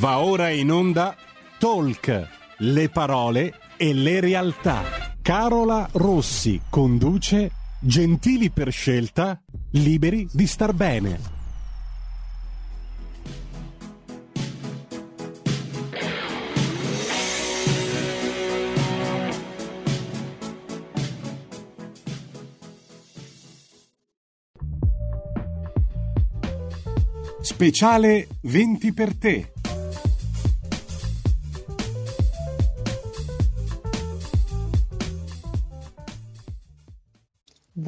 Va ora in onda Talk, le parole e le realtà. Carola Rossi conduce Gentili per scelta, liberi di star bene. Speciale 20 per te.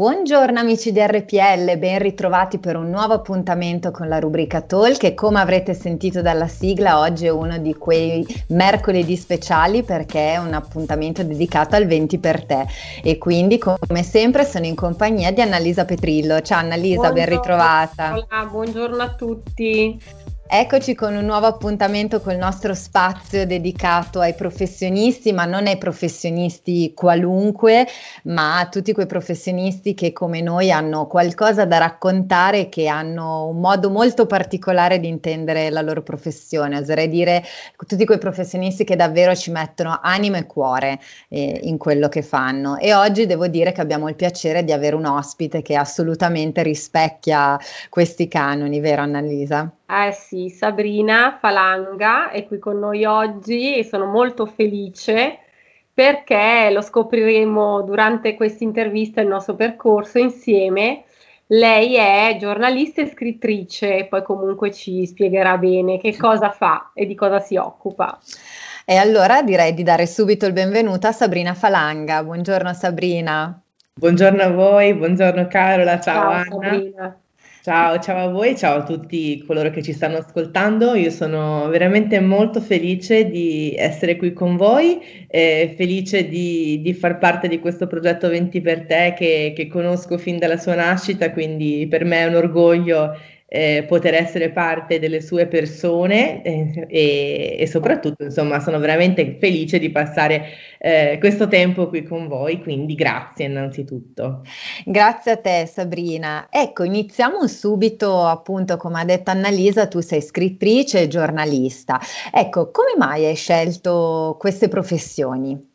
Buongiorno amici di RPL, ben ritrovati per un nuovo appuntamento con la rubrica Talk e come avrete sentito dalla sigla oggi è uno di quei mercoledì speciali perché è un appuntamento dedicato al 20 per te e quindi come sempre sono in compagnia di Annalisa Petrillo. Ciao Annalisa, buongiorno, ben ritrovata. Buongiorno a tutti. Eccoci con un nuovo appuntamento col nostro spazio dedicato ai professionisti, ma non ai professionisti qualunque, ma a tutti quei professionisti che come noi hanno qualcosa da raccontare, che hanno un modo molto particolare di intendere la loro professione. Oserei dire tutti quei professionisti che davvero ci mettono anima e cuore eh, in quello che fanno. E oggi devo dire che abbiamo il piacere di avere un ospite che assolutamente rispecchia questi canoni, vero Annalisa? Eh sì, Sabrina Falanga è qui con noi oggi e sono molto felice perché lo scopriremo durante questa intervista, il nostro percorso insieme. Lei è giornalista e scrittrice, poi comunque ci spiegherà bene che cosa fa e di cosa si occupa. E allora direi di dare subito il benvenuto a Sabrina Falanga. Buongiorno Sabrina. Buongiorno a voi, buongiorno Carola, ciao, ciao Anna. Sabrina. Ciao, ciao a voi, ciao a tutti coloro che ci stanno ascoltando. Io sono veramente molto felice di essere qui con voi, eh, felice di, di, far parte di questo progetto 20 per te che, che conosco fin dalla sua nascita, quindi per me è un orgoglio eh, poter essere parte delle sue persone eh, e, e, soprattutto insomma sono veramente felice di passare eh, questo tempo qui con voi, quindi grazie innanzitutto. Grazie a te Sabrina. Ecco, iniziamo subito appunto come ha detto Annalisa, tu sei scrittrice e giornalista. Ecco, come mai hai scelto queste professioni?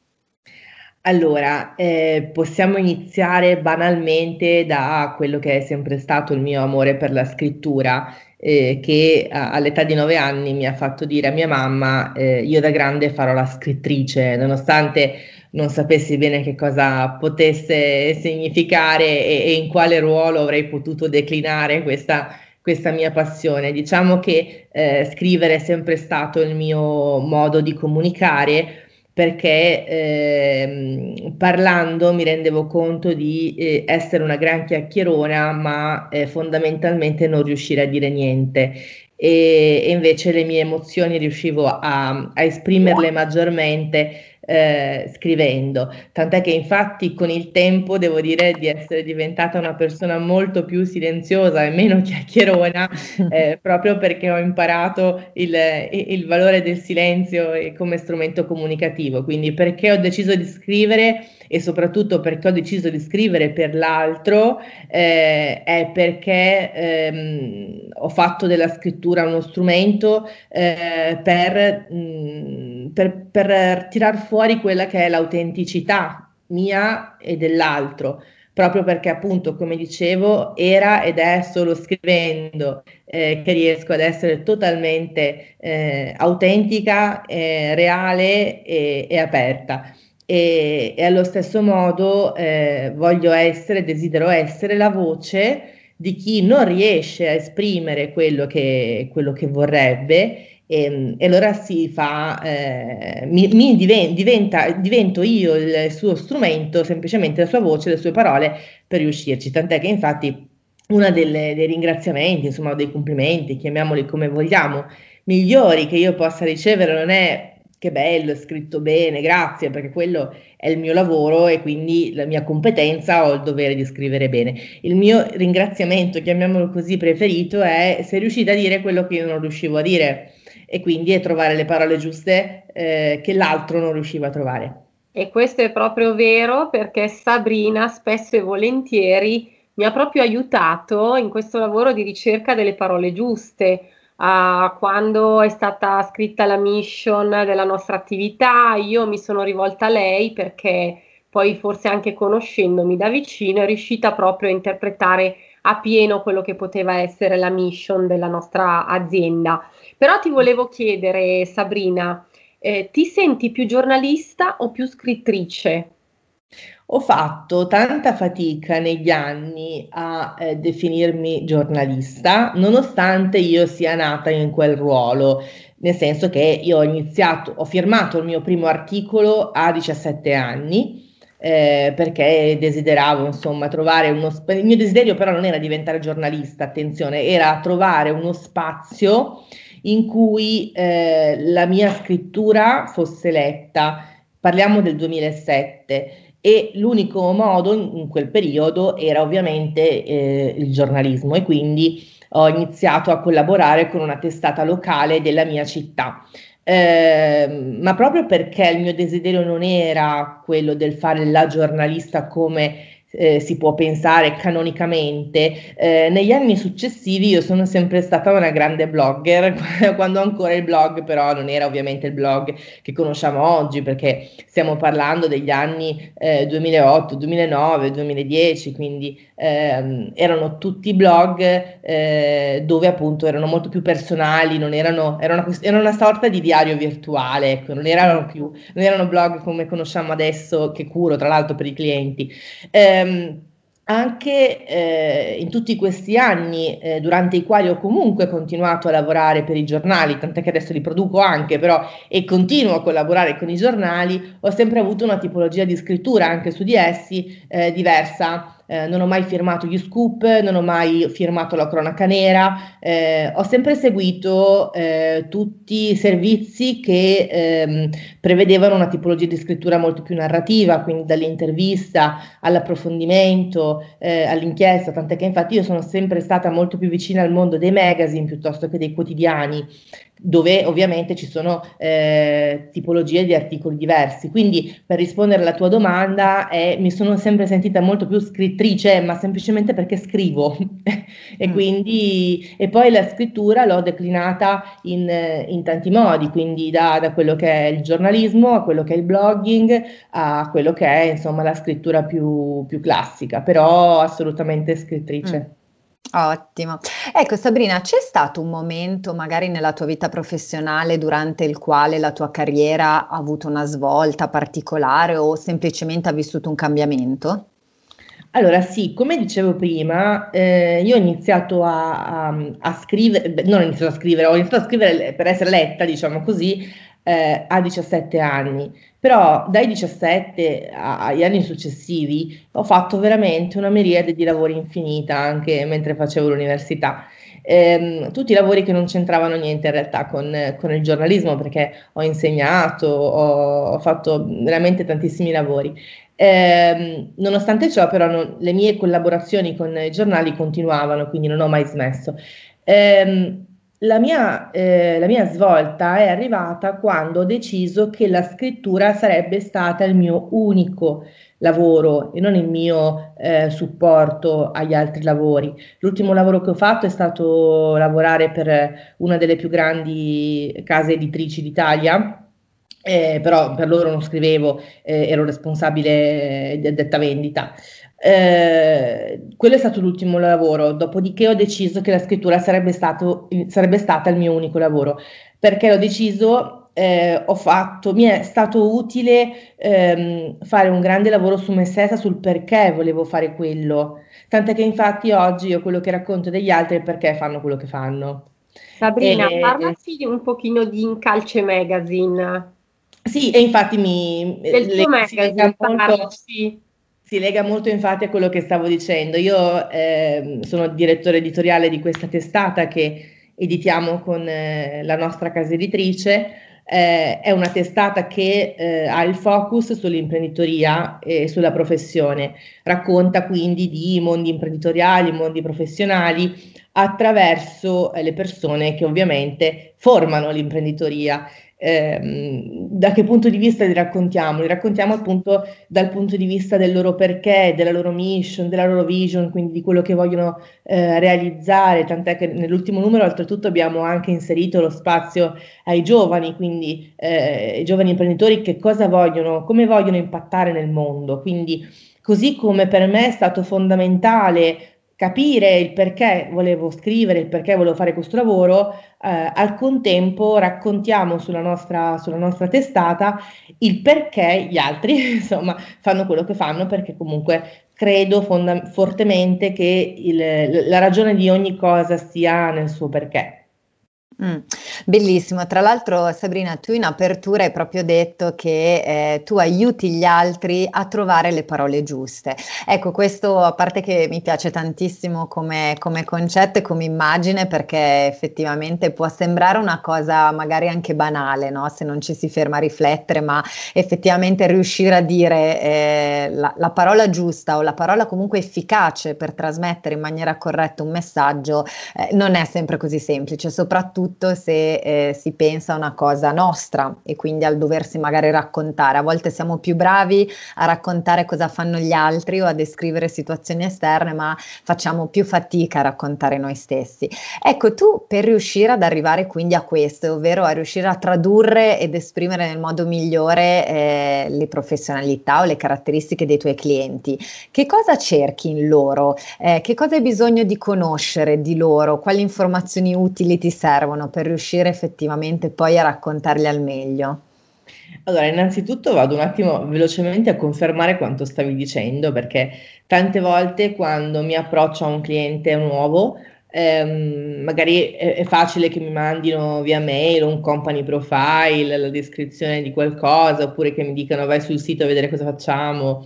Allora, eh, possiamo iniziare banalmente da quello che è sempre stato il mio amore per la scrittura, eh, che a, all'età di nove anni mi ha fatto dire a mia mamma, eh, io da grande farò la scrittrice, nonostante non sapessi bene che cosa potesse significare e, e in quale ruolo avrei potuto declinare questa, questa mia passione. Diciamo che eh, scrivere è sempre stato il mio modo di comunicare perché eh, parlando mi rendevo conto di eh, essere una gran chiacchierona, ma eh, fondamentalmente non riuscire a dire niente. E, e invece le mie emozioni riuscivo a, a esprimerle maggiormente eh, scrivendo, tant'è che infatti con il tempo devo dire di essere diventata una persona molto più silenziosa e meno chiacchierona, eh, proprio perché ho imparato il, il valore del silenzio come strumento comunicativo. Quindi perché ho deciso di scrivere e soprattutto perché ho deciso di scrivere per l'altro eh, è perché ehm, ho fatto della scrittura uno strumento eh, per, mh, mm, per, per tirar fuori quella che è l'autenticità mia e dell'altro proprio perché appunto, come dicevo, era ed è solo scrivendo eh, che riesco ad essere totalmente eh, autentica, eh, reale e, e aperta e, e allo stesso modo eh, voglio essere, desidero essere la voce di chi non riesce a esprimere quello che, quello che vorrebbe e, e, allora si fa, eh, mi, mi diven, diventa, divento io il suo strumento, semplicemente la sua voce, le sue parole per riuscirci, tant'è che infatti uno dei ringraziamenti, insomma dei complimenti, chiamiamoli come vogliamo, migliori che io possa ricevere non è che bello, è scritto bene, grazie, perché quello è il mio lavoro e quindi la mia competenza ho il dovere di scrivere bene. Il mio ringraziamento, chiamiamolo così, preferito è se riuscite a dire quello che io non riuscivo a dire e quindi è trovare le parole giuste eh, che l'altro non riusciva a trovare. E questo è proprio vero perché Sabrina spesso e volentieri mi ha proprio aiutato in questo lavoro di ricerca delle parole giuste Uh, quando è stata scritta la mission della nostra attività, io mi sono rivolta a lei perché poi forse anche conoscendomi da vicino è riuscita proprio a interpretare a pieno quello che poteva essere la mission della nostra azienda. Però ti volevo chiedere, Sabrina, eh, ti senti più giornalista o più scrittrice? Ho fatto tanta fatica negli anni a eh, definirmi giornalista, nonostante io sia nata in quel ruolo, nel senso che io ho iniziato, ho firmato il mio primo articolo a 17 anni. Eh, perché desideravo insomma trovare uno spazio, il mio desiderio però non era diventare giornalista, attenzione, era trovare uno spazio in cui eh, la mia scrittura fosse letta. Parliamo del 2007 e l'unico modo in quel periodo era ovviamente eh, il giornalismo e quindi ho iniziato a collaborare con una testata locale della mia città. Eh, ma proprio perché il mio desiderio non era quello del fare la giornalista come eh, si può pensare canonicamente. Eh, negli anni successivi io sono sempre stata una grande blogger, quando ancora il blog però non era ovviamente il blog che conosciamo oggi, perché stiamo parlando degli anni eh, 2008, 2009, 2010, quindi ehm, erano tutti blog eh, dove appunto erano molto più personali, erano, era, una, era una sorta di diario virtuale, ecco, non erano più, non erano blog come conosciamo adesso che curo tra l'altro per i clienti. Eh, ehm, anche eh, in tutti questi anni eh, durante i quali ho comunque continuato a lavorare per i giornali, tant'è che adesso li produco anche, però e continuo a collaborare con i giornali, ho sempre avuto una tipologia di scrittura anche su di essi eh, diversa eh, non ho mai firmato gli scoop, non ho mai firmato la cronaca nera, eh, ho sempre seguito eh, tutti i servizi che ehm, prevedevano una tipologia di scrittura molto più narrativa, quindi dall'intervista all'approfondimento, eh, all'inchiesta, tant'è che infatti io sono sempre stata molto più vicina al mondo dei magazine piuttosto che dei quotidiani dove ovviamente ci sono eh, tipologie di articoli diversi. Quindi per rispondere alla tua domanda, eh, mi sono sempre sentita molto più scrittrice, ma semplicemente perché scrivo. e, mm. quindi, e poi la scrittura l'ho declinata in, in tanti modi, quindi da, da, quello che è il giornalismo a quello che è il blogging, a quello che è insomma la scrittura più, più classica, però assolutamente scrittrice. Mm. Ottimo. Ecco Sabrina, c'è stato un momento magari nella tua vita professionale durante il quale la tua carriera ha avuto una svolta particolare o semplicemente ha vissuto un cambiamento? Allora sì, come dicevo prima, eh, io ho iniziato a, a, a, scrivere, non ho iniziato a scrivere, ho iniziato a scrivere per essere letta, diciamo così, eh, a 17 anni, però dai 17 agli anni successivi ho fatto veramente una miriade di lavori infinita anche mentre facevo l'università. Eh, tutti i lavori che non c'entravano niente in realtà con, con il giornalismo perché ho insegnato, ho, ho fatto veramente tantissimi lavori. Eh, nonostante ciò, però, non, le mie collaborazioni con i giornali continuavano, quindi non ho mai smesso. Eh, la mia, eh, la mia svolta è arrivata quando ho deciso che la scrittura sarebbe stata il mio unico lavoro e non il mio eh, supporto agli altri lavori. L'ultimo lavoro che ho fatto è stato lavorare per una delle più grandi case editrici d'Italia. Eh, però per loro non scrivevo, eh, ero responsabile eh, di detta vendita. Eh, quello è stato l'ultimo lavoro, dopodiché ho deciso che la scrittura sarebbe, stato, sarebbe stata il mio unico lavoro, perché ho deciso, eh, ho fatto, mi è stato utile ehm, fare un grande lavoro su me stessa, sul perché volevo fare quello, tant'è che infatti oggi io quello che racconto degli altri è perché fanno quello che fanno. Sabrina, e, parlaci un pochino di Incalce Magazine. Sì, e infatti mi... Del tuo magazine, molto, si lega molto infatti a quello che stavo dicendo. Io eh, sono direttore editoriale di questa testata che editiamo con eh, la nostra casa editrice. Eh, è una testata che eh, ha il focus sull'imprenditoria e sulla professione, racconta quindi di mondi imprenditoriali, mondi professionali attraverso eh, le persone che ovviamente formano l'imprenditoria eh, da che punto di vista li raccontiamo? Li raccontiamo appunto dal punto di vista del loro perché, della loro mission, della loro vision, quindi di quello che vogliono eh, realizzare, tant'è che nell'ultimo numero oltretutto abbiamo anche inserito lo spazio ai giovani, quindi eh, i giovani imprenditori che cosa vogliono, come vogliono impattare nel mondo. Quindi così come per me è stato fondamentale capire il perché volevo scrivere, il perché volevo fare questo lavoro, eh, al contempo raccontiamo sulla nostra, sulla nostra testata il perché gli altri insomma fanno quello che fanno perché comunque credo fonda- fortemente che il, la ragione di ogni cosa stia nel suo perché. Mm, bellissimo, tra l'altro Sabrina tu in apertura hai proprio detto che eh, tu aiuti gli altri a trovare le parole giuste. Ecco, questo a parte che mi piace tantissimo come, come concetto e come immagine perché effettivamente può sembrare una cosa magari anche banale, no? se non ci si ferma a riflettere, ma effettivamente riuscire a dire eh, la, la, parola giusta o la parola comunque efficace per trasmettere in maniera corretta un messaggio eh, non è sempre così semplice, soprattutto soprattutto se eh, si pensa a una cosa nostra e quindi al doversi magari raccontare. A volte siamo più bravi a raccontare cosa fanno gli altri o a descrivere situazioni esterne, ma facciamo più fatica a raccontare noi stessi. Ecco, tu per riuscire ad arrivare quindi a questo, ovvero a riuscire a tradurre ed esprimere nel modo migliore eh, le professionalità o le caratteristiche dei tuoi clienti, che cosa cerchi in loro? Eh, che cosa hai bisogno di conoscere di loro? Quali informazioni utili ti servono? Servono per riuscire effettivamente poi a raccontarli al meglio? Allora, innanzitutto vado un attimo velocemente a confermare quanto stavi dicendo, perché tante volte quando mi approccio a un cliente nuovo, ehm, magari è, è, facile che mi mandino via mail un company profile, la descrizione di qualcosa, oppure che mi dicano vai sul sito a vedere cosa facciamo.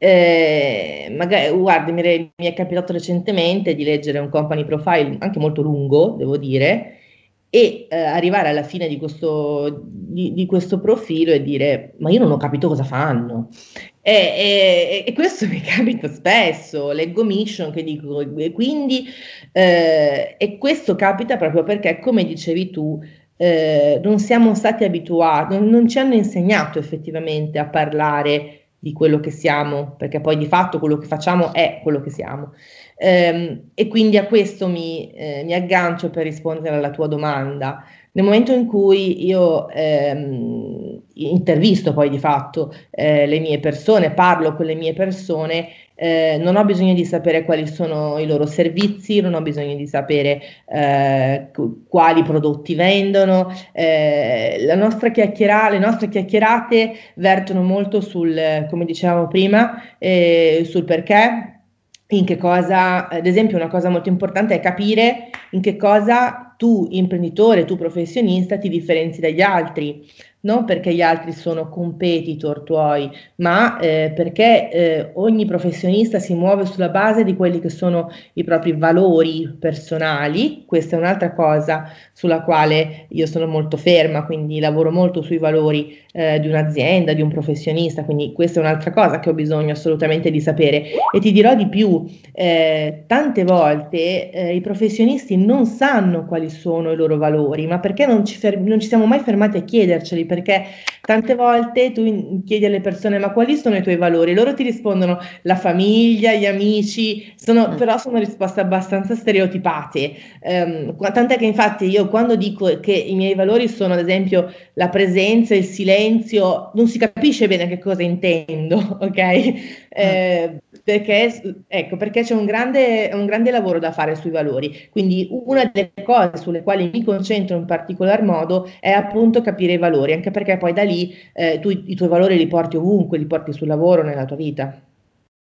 Eh, guardi, mi, mi è capitato recentemente di leggere un company profile anche molto lungo, devo dire, e eh, arrivare alla fine di questo, di, di questo, profilo e dire ma io non ho capito cosa fanno e, e, e questo mi capita spesso leggo mission che dico e quindi eh, e questo capita proprio perché come dicevi tu eh, non siamo stati abituati non, non ci hanno insegnato effettivamente a parlare di quello che siamo perché poi di fatto quello che facciamo è quello che siamo Ehm, e quindi a questo mi, eh, mi, aggancio per rispondere alla tua domanda. Nel momento in cui io ehm, intervisto poi di fatto eh, le mie persone, parlo con le mie persone, eh, non ho bisogno di sapere quali sono i loro servizi, non ho bisogno di sapere eh, quali prodotti vendono. Eh, le nostre chiacchierate vertono molto sul, come dicevamo prima, eh, sul perché, in che cosa, ad esempio una cosa molto importante è capire in che cosa tu imprenditore, tu professionista ti differenzi dagli altri non perché gli altri sono competitor tuoi, ma eh, perché eh, ogni professionista si muove sulla base di quelli che sono i propri valori personali. Questa è un'altra cosa sulla quale io sono molto ferma, quindi lavoro molto sui valori eh, di un'azienda, di un professionista, quindi questa è un'altra cosa che ho bisogno assolutamente di sapere. E ti dirò di più, eh, tante volte eh, i professionisti non sanno quali sono i loro valori, ma perché non ci, fer- non ci siamo mai fermati a chiederceli? Perché tante volte tu chiedi alle persone ma quali sono i tuoi valori? Loro ti rispondono la famiglia, gli amici, sono, mm. però sono risposte abbastanza stereotipate. Um, tant'è che infatti io quando dico che i miei valori sono ad esempio la presenza, il silenzio, non si capisce bene che cosa intendo, ok? Eh, perché, ecco, perché c'è un grande, un grande lavoro da fare sui valori. Quindi una delle cose sulle quali mi concentro in particolar modo è appunto capire i valori, anche perché poi da lì eh, tu i tuoi valori li porti ovunque, li porti sul lavoro, nella tua vita.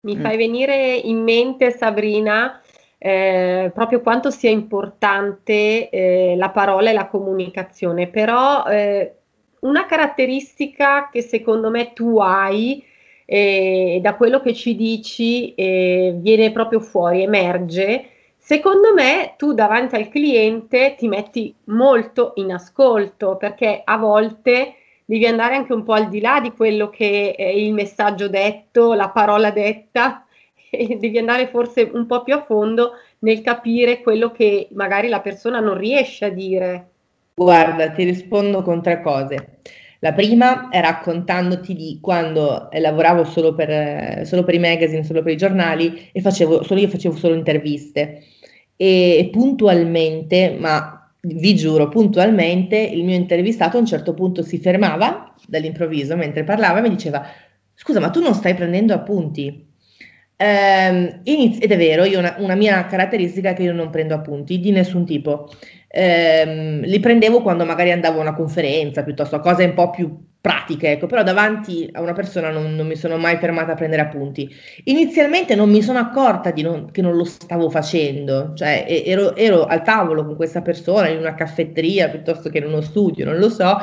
Mi mm. fai venire in mente, Sabrina, eh, proprio quanto sia importante eh, la parola e la comunicazione, però eh, una caratteristica che secondo me tu hai e da quello che ci dici eh, viene proprio fuori, emerge. Secondo me tu davanti al cliente ti metti molto in ascolto perché a volte devi andare anche un po' al di là di quello che è il messaggio detto, la parola detta e devi andare forse un po' più a fondo nel capire quello che magari la persona non riesce a dire. Guarda, ti rispondo con tre cose. La prima è raccontandoti di quando eh, lavoravo solo per, eh, solo per, i magazine, solo per i giornali e facevo, solo io facevo solo interviste. E, puntualmente, ma vi giuro, puntualmente, il mio intervistato a un certo punto si fermava dall'improvviso mentre parlava e mi diceva: Scusa, ma tu non stai prendendo appunti? Eh, iniz- ed è vero, una, una mia caratteristica è che io non prendo appunti di nessun tipo ehm, li prendevo quando magari andavo a una conferenza, piuttosto a cose un po' più pratiche, ecco, però davanti a una persona non, non mi sono mai fermata a prendere appunti. Inizialmente non mi sono accorta non, che non lo stavo facendo, cioè ero, ero, al tavolo con questa persona in una caffetteria piuttosto che in uno studio, non lo so,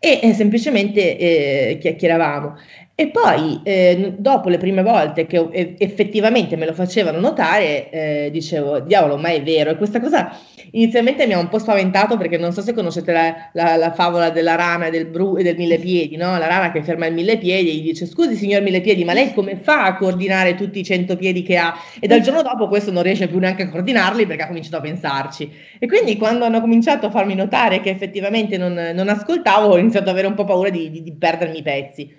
e, e semplicemente eh, chiacchieravamo. E poi, eh, dopo le prime volte che effettivamente me lo facevano notare, eh, dicevo, diavolo, ma è vero. E questa cosa inizialmente mi ha un po' spaventato perché non so se conoscete la, la, la favola della rana e del, bru- e del mille piedi, no? La rana che ferma il mille piedi e gli dice, scusi signor mille piedi, ma lei come fa a coordinare tutti i cento piedi che ha? E dal giorno dopo questo non riesce più neanche a coordinarli perché ha cominciato a pensarci. E quindi quando hanno cominciato a farmi notare che effettivamente non, non ascoltavo, ho iniziato ad avere un po' paura di, di, di perdermi i pezzi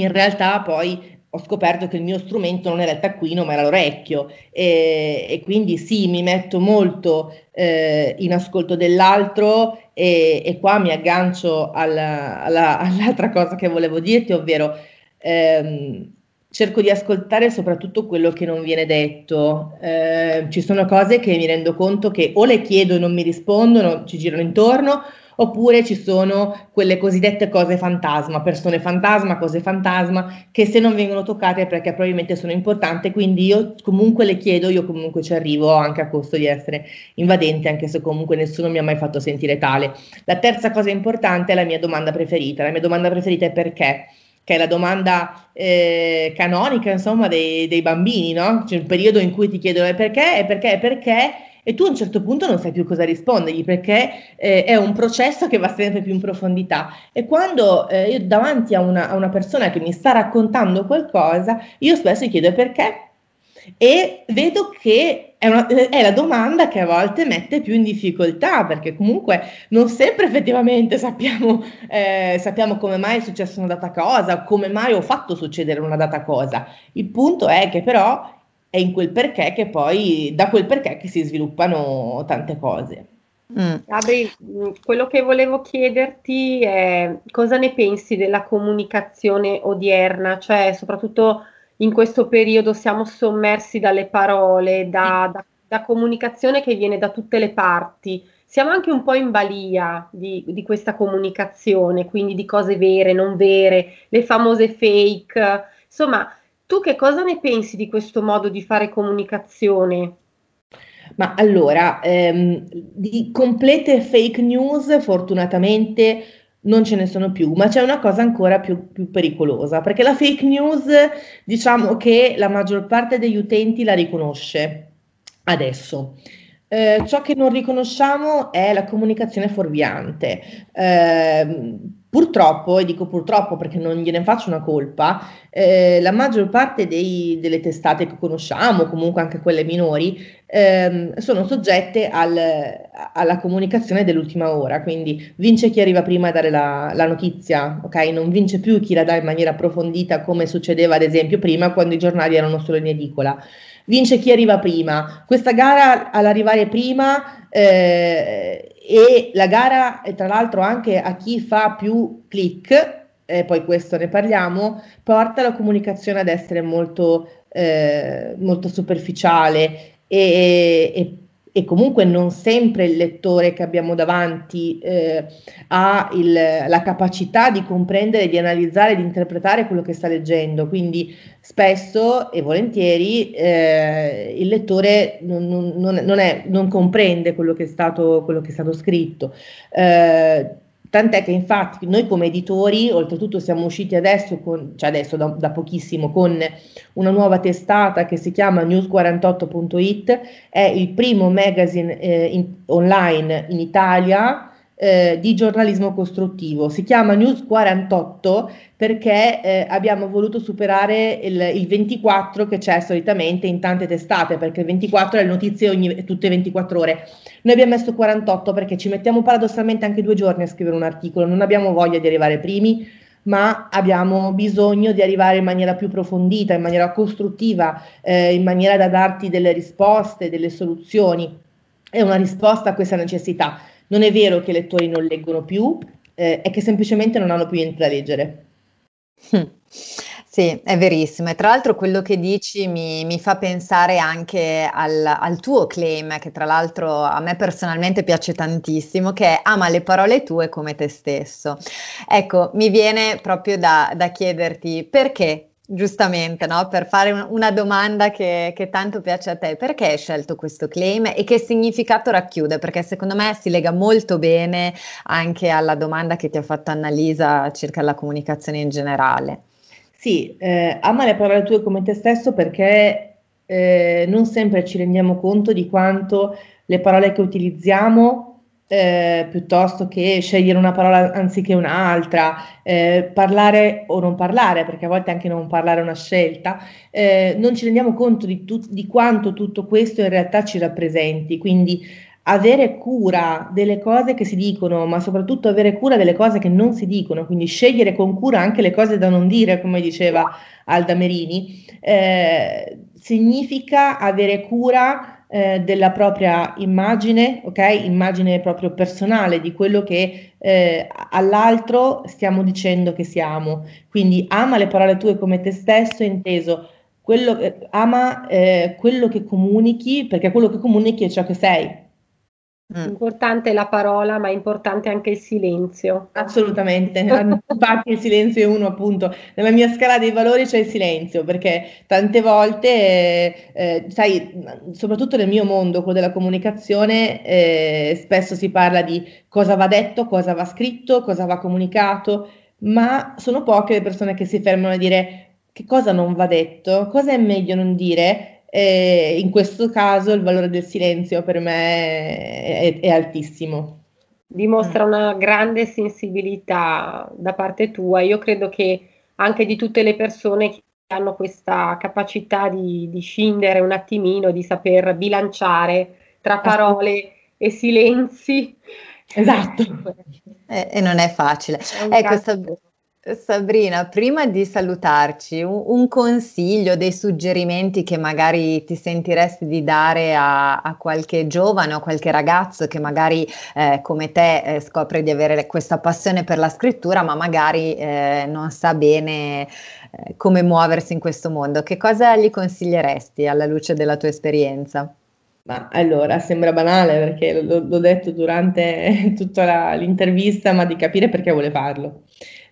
in realtà poi ho scoperto che il mio strumento non era il taccuino ma era l'orecchio e, e quindi sì, mi metto molto eh, in ascolto dell'altro e, e, qua mi aggancio alla, alla, all'altra cosa che volevo dirti, ovvero ehm, cerco di ascoltare soprattutto quello che non viene detto. Eh, ci sono cose che mi rendo conto che o le chiedo e non mi rispondono, ci girano intorno, oppure ci sono quelle cosiddette cose fantasma, persone fantasma, cose fantasma, che se non vengono toccate è perché probabilmente sono importanti, quindi io comunque le chiedo, io comunque ci arrivo anche a costo di essere invadente, anche se comunque nessuno mi ha mai fatto sentire tale. La terza cosa importante è la mia domanda preferita, la mia domanda preferita è perché? che è la domanda eh, canonica, insomma, dei, dei bambini, no? C'è un periodo in cui ti chiedono perché, e perché, e perché, e tu a un certo punto non sai più cosa rispondergli perché eh, è un processo che va sempre più in profondità e quando eh, io davanti a una, a una, persona che mi sta raccontando qualcosa, io spesso gli chiedo perché e vedo che è, una, è, la domanda che a volte mette più in difficoltà perché comunque non sempre effettivamente sappiamo, eh, sappiamo come mai è successa una data cosa, come mai ho fatto succedere una data cosa. Il punto è che però è in quel perché che poi, da quel perché che si sviluppano tante cose. Mm. Gabri, mm, quello che volevo chiederti è cosa ne pensi della comunicazione odierna, cioè soprattutto in questo periodo siamo sommersi dalle parole, da, da, da comunicazione che viene da tutte le parti. Siamo anche un po' in balia di, di questa comunicazione, quindi di cose vere, non vere, le famose fake. Insomma, tu che cosa ne pensi di questo modo di fare comunicazione? Ma allora, ehm, di complete fake news fortunatamente non ce ne sono più, ma c'è una cosa ancora più, più, pericolosa, perché la fake news diciamo che la maggior parte degli utenti la riconosce adesso. Eh, ciò che non riconosciamo è la comunicazione fuorviante. Eh, Purtroppo, e dico purtroppo perché non gliene faccio una colpa, eh, la maggior parte dei, delle testate che conosciamo, comunque anche quelle minori, ehm, sono soggette al, alla comunicazione dell'ultima ora, quindi vince chi arriva prima a dare la, la, notizia, ok? Non vince più chi la dà in maniera approfondita come succedeva ad esempio prima quando i giornali erano solo in edicola. Vince chi arriva prima. Questa gara all'arrivare prima eh, e la gara, tra l'altro, anche a chi fa più click, e poi questo ne parliamo, porta la comunicazione ad essere molto, eh, molto superficiale e, e e comunque non sempre il lettore che abbiamo davanti eh, ha il, la capacità di comprendere, di analizzare, di interpretare quello che sta leggendo, quindi spesso e volentieri eh, il lettore non, non, non, è, non, comprende quello che è stato, quello che è stato scritto. Eh, Tant'è che infatti noi come editori, oltretutto siamo usciti adesso, con, cioè adesso da, da, pochissimo, con una nuova testata che si chiama news48.it, è il primo magazine eh, in, online in Italia eh, di giornalismo costruttivo. Si chiama News 48 perché eh, abbiamo voluto superare il, il, 24 che c'è solitamente in tante testate, perché il 24 è le notizie ogni, tutte 24 ore. Noi abbiamo messo 48 perché ci mettiamo paradossalmente anche due giorni a scrivere un articolo, non abbiamo voglia di arrivare primi, ma abbiamo bisogno di arrivare in maniera più approfondita, in maniera costruttiva, eh, in maniera da darti delle risposte, delle soluzioni e una risposta a questa necessità. Non è vero che i lettori non leggono più, eh, è che semplicemente non hanno più niente da leggere. Hm. Sì, è verissimo. E tra l'altro quello che dici mi, mi fa pensare anche al, al, tuo claim, che tra l'altro a me personalmente piace tantissimo, che è ama le parole tue come te stesso. Ecco, mi viene proprio da, da chiederti perché Giustamente, no? per fare un, una domanda che, che, tanto piace a te, perché hai scelto questo claim e che significato racchiude? Perché secondo me si lega molto bene anche alla domanda che ti ha fatto Annalisa circa la comunicazione in generale. Sì, eh, ama le parole tue come te stesso perché eh, non sempre ci rendiamo conto di quanto le parole che utilizziamo eh, piuttosto che scegliere una parola anziché un'altra, eh, parlare o non parlare, perché a volte anche non parlare è una scelta, eh, non ci rendiamo conto di, tu- di quanto tutto questo in realtà ci rappresenti. Quindi avere cura delle cose che si dicono, ma soprattutto avere cura delle cose che non si dicono, quindi scegliere con cura anche le cose da non dire, come diceva Alda Merini, eh, significa avere cura eh, della propria immagine, ok? Immagine proprio personale di quello che eh, all'altro stiamo dicendo che siamo. Quindi ama le parole tue come te stesso, inteso quello, eh, ama eh, quello che comunichi, perché quello che comunichi è ciò che sei. Mm. Importante la parola, ma è importante anche il silenzio. Assolutamente, infatti il silenzio è uno appunto, nella mia scala dei valori c'è il silenzio, perché tante volte, eh, eh, sai, soprattutto nel mio mondo, quello della comunicazione, eh, spesso si parla di cosa va detto, cosa va scritto, cosa va comunicato, ma sono poche le persone che si fermano a dire che cosa non va detto, cosa è meglio non dire e in questo caso il valore del silenzio per me è, è altissimo. Dimostra una grande sensibilità da parte tua. Io credo che anche di tutte le persone che hanno questa capacità di, di scindere un attimino, di saper bilanciare tra parole e silenzi. Esatto. E, e non è facile. È ecco, Sab- Sabrina, prima di salutarci, un, un, consiglio, dei suggerimenti che magari ti sentiresti di dare a, a qualche giovane o qualche ragazzo che magari eh, come te eh, scopre di avere questa passione per la scrittura, ma magari eh, non sa bene eh, come muoversi in questo mondo. Che cosa gli consiglieresti alla luce della tua esperienza? Ma allora sembra banale perché l'ho, l'ho detto durante tutta la, l'intervista, ma di capire perché vuole farlo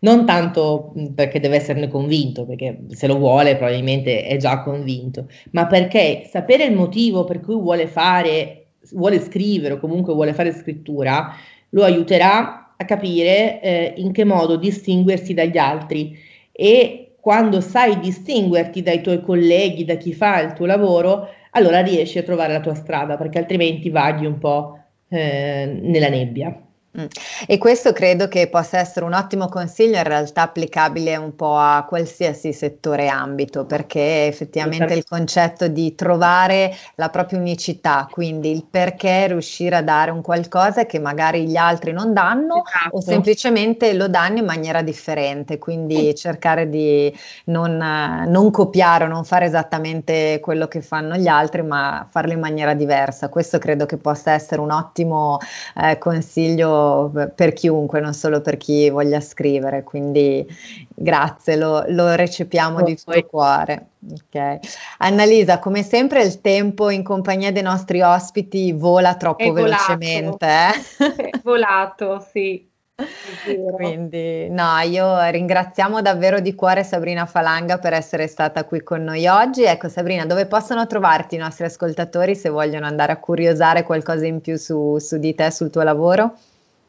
non tanto perché deve esserne convinto, perché se lo vuole probabilmente è già convinto, ma perché sapere il motivo per cui vuole fare, vuole scrivere o comunque vuole fare scrittura, lo aiuterà a capire eh, in che modo distinguersi dagli altri e quando sai distinguerti dai tuoi colleghi, da chi fa il tuo lavoro, allora riesci a trovare la tua strada, perché altrimenti vaghi un po' eh, nella nebbia. Mm. E questo credo che possa essere un ottimo consiglio, in realtà applicabile un po' a qualsiasi settore e ambito, perché effettivamente il concetto di trovare la propria unicità, quindi il perché riuscire a dare un qualcosa che magari gli altri non danno esatto. o semplicemente lo danno in maniera differente, quindi cercare di non, non copiare o non fare esattamente quello che fanno gli altri, ma farlo in maniera diversa. Questo credo che possa essere un ottimo eh, consiglio per chiunque, non solo per chi voglia scrivere, quindi grazie, lo, lo recepiamo oh, di tutto cuore. Okay. Annalisa, come sempre il tempo in compagnia dei nostri ospiti vola troppo è velocemente. Volato, eh? È volato, sì. Quindi, no, io ringraziamo davvero di cuore Sabrina Falanga per essere stata qui con noi oggi. Ecco, Sabrina, dove possono trovarti i nostri ascoltatori se vogliono andare a curiosare qualcosa in più su, su di te, sul tuo lavoro?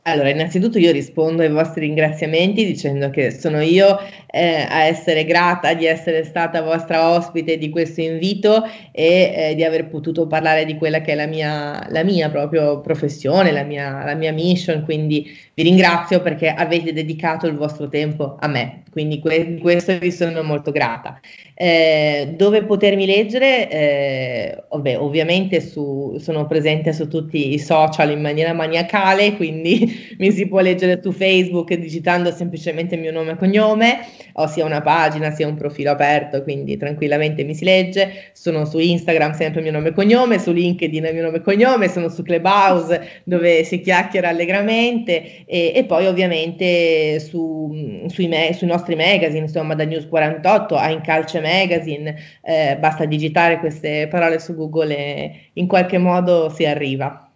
Allora, innanzitutto io rispondo ai vostri ringraziamenti dicendo che sono io eh, a essere grata di essere stata vostra ospite di questo invito e eh, di aver potuto parlare di quella che è la mia, la mia proprio professione, la mia, la mia mission, quindi vi ringrazio perché avete dedicato il vostro tempo a me, quindi que- questo vi sono molto grata. Eh, dove potermi leggere? Eh, vabbè, ovviamente su, sono presente su tutti i social in maniera maniacale, quindi mi si può leggere su Facebook digitando semplicemente il mio nome e cognome, ho sia una pagina sia un profilo aperto, quindi tranquillamente mi si legge. Sono su Instagram sempre il mio nome e cognome, su LinkedIn il mio nome e cognome, sono su Clubhouse dove si chiacchiera allegramente e, e poi ovviamente su, sui, me, sui nostri magazine, insomma da News 48 a Incalce Magazine, eh, basta digitare queste parole su Google e in qualche modo si arriva.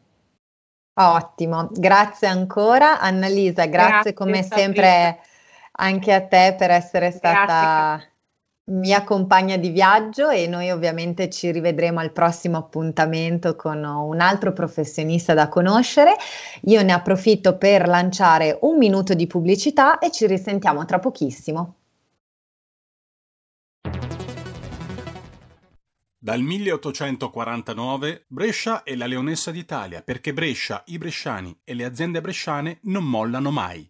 Ottimo, grazie ancora Annalisa, grazie, grazie come sempre anche a te per essere stata grazie. Mia compagna di viaggio e noi ovviamente ci rivedremo al prossimo appuntamento con un altro professionista da conoscere. Io ne approfitto per lanciare un minuto di pubblicità e ci risentiamo tra pochissimo. Dal 1849 Brescia è la leonessa d'Italia perché Brescia, i bresciani e le aziende bresciane non mollano mai.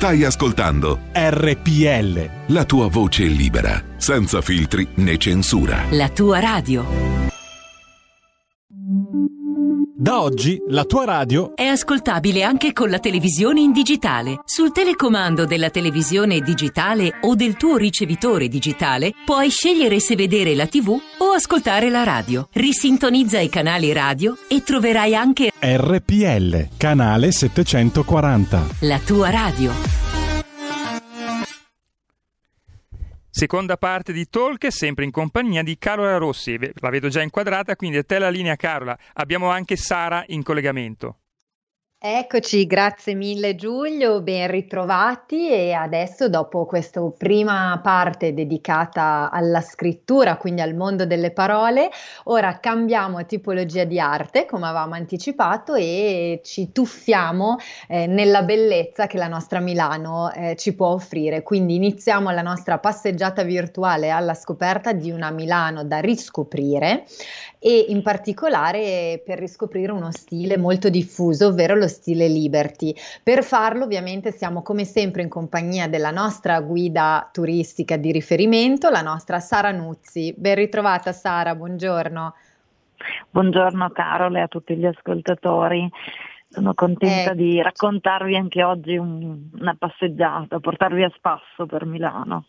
Stai ascoltando RPL. La tua voce libera, senza filtri né censura. La tua radio. Da oggi la tua radio è ascoltabile anche con la televisione in digitale. Sul telecomando della televisione digitale o del tuo ricevitore digitale puoi scegliere se vedere la TV o ascoltare la radio. Risintonizza i canali radio e troverai anche RPL, canale 740. La tua radio. Seconda parte di Talk, sempre in compagnia di Carola Rossi. La vedo già inquadrata, quindi a te la linea Carola. Abbiamo anche Sara in collegamento. Eccoci, grazie mille Giulio, ben ritrovati e adesso dopo questa prima parte dedicata alla scrittura, quindi al mondo delle parole, ora cambiamo tipologia di arte, come avevamo anticipato, e ci tuffiamo eh, nella bellezza che la nostra Milano eh, ci può offrire. Quindi iniziamo la nostra passeggiata virtuale alla scoperta di una Milano da riscoprire e in particolare per riscoprire uno stile molto diffuso, ovvero lo stile Liberty. Per farlo ovviamente siamo come sempre in compagnia della nostra guida turistica di riferimento, la nostra Sara Nuzzi. Ben ritrovata Sara, buongiorno. Buongiorno Carole e a tutti gli ascoltatori. Sono contenta eh. di raccontarvi anche oggi un, una passeggiata, portarvi a spasso per Milano.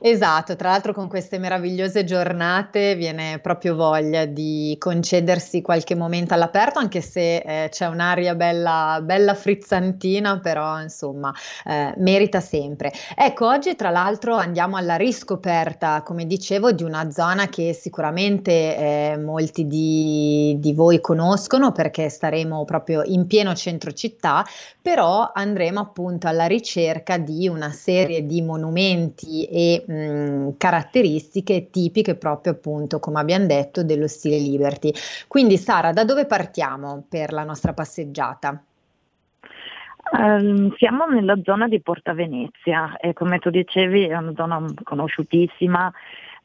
Esatto, tra l'altro con queste meravigliose giornate viene proprio voglia di concedersi qualche momento all'aperto, anche se eh, c'è un'aria bella, bella frizzantina, però insomma eh, merita sempre. Ecco, oggi tra l'altro andiamo alla riscoperta, come dicevo, di una zona che sicuramente eh, molti di, di voi conoscono perché staremo proprio in pieno centro città, però andremo appunto alla ricerca di una serie di monumenti e mh, caratteristiche tipiche proprio appunto, come abbiamo detto, dello stile Liberty. Quindi Sara, da dove partiamo per la nostra passeggiata? Um, siamo nella zona di Porta Venezia e come tu dicevi è una zona conosciutissima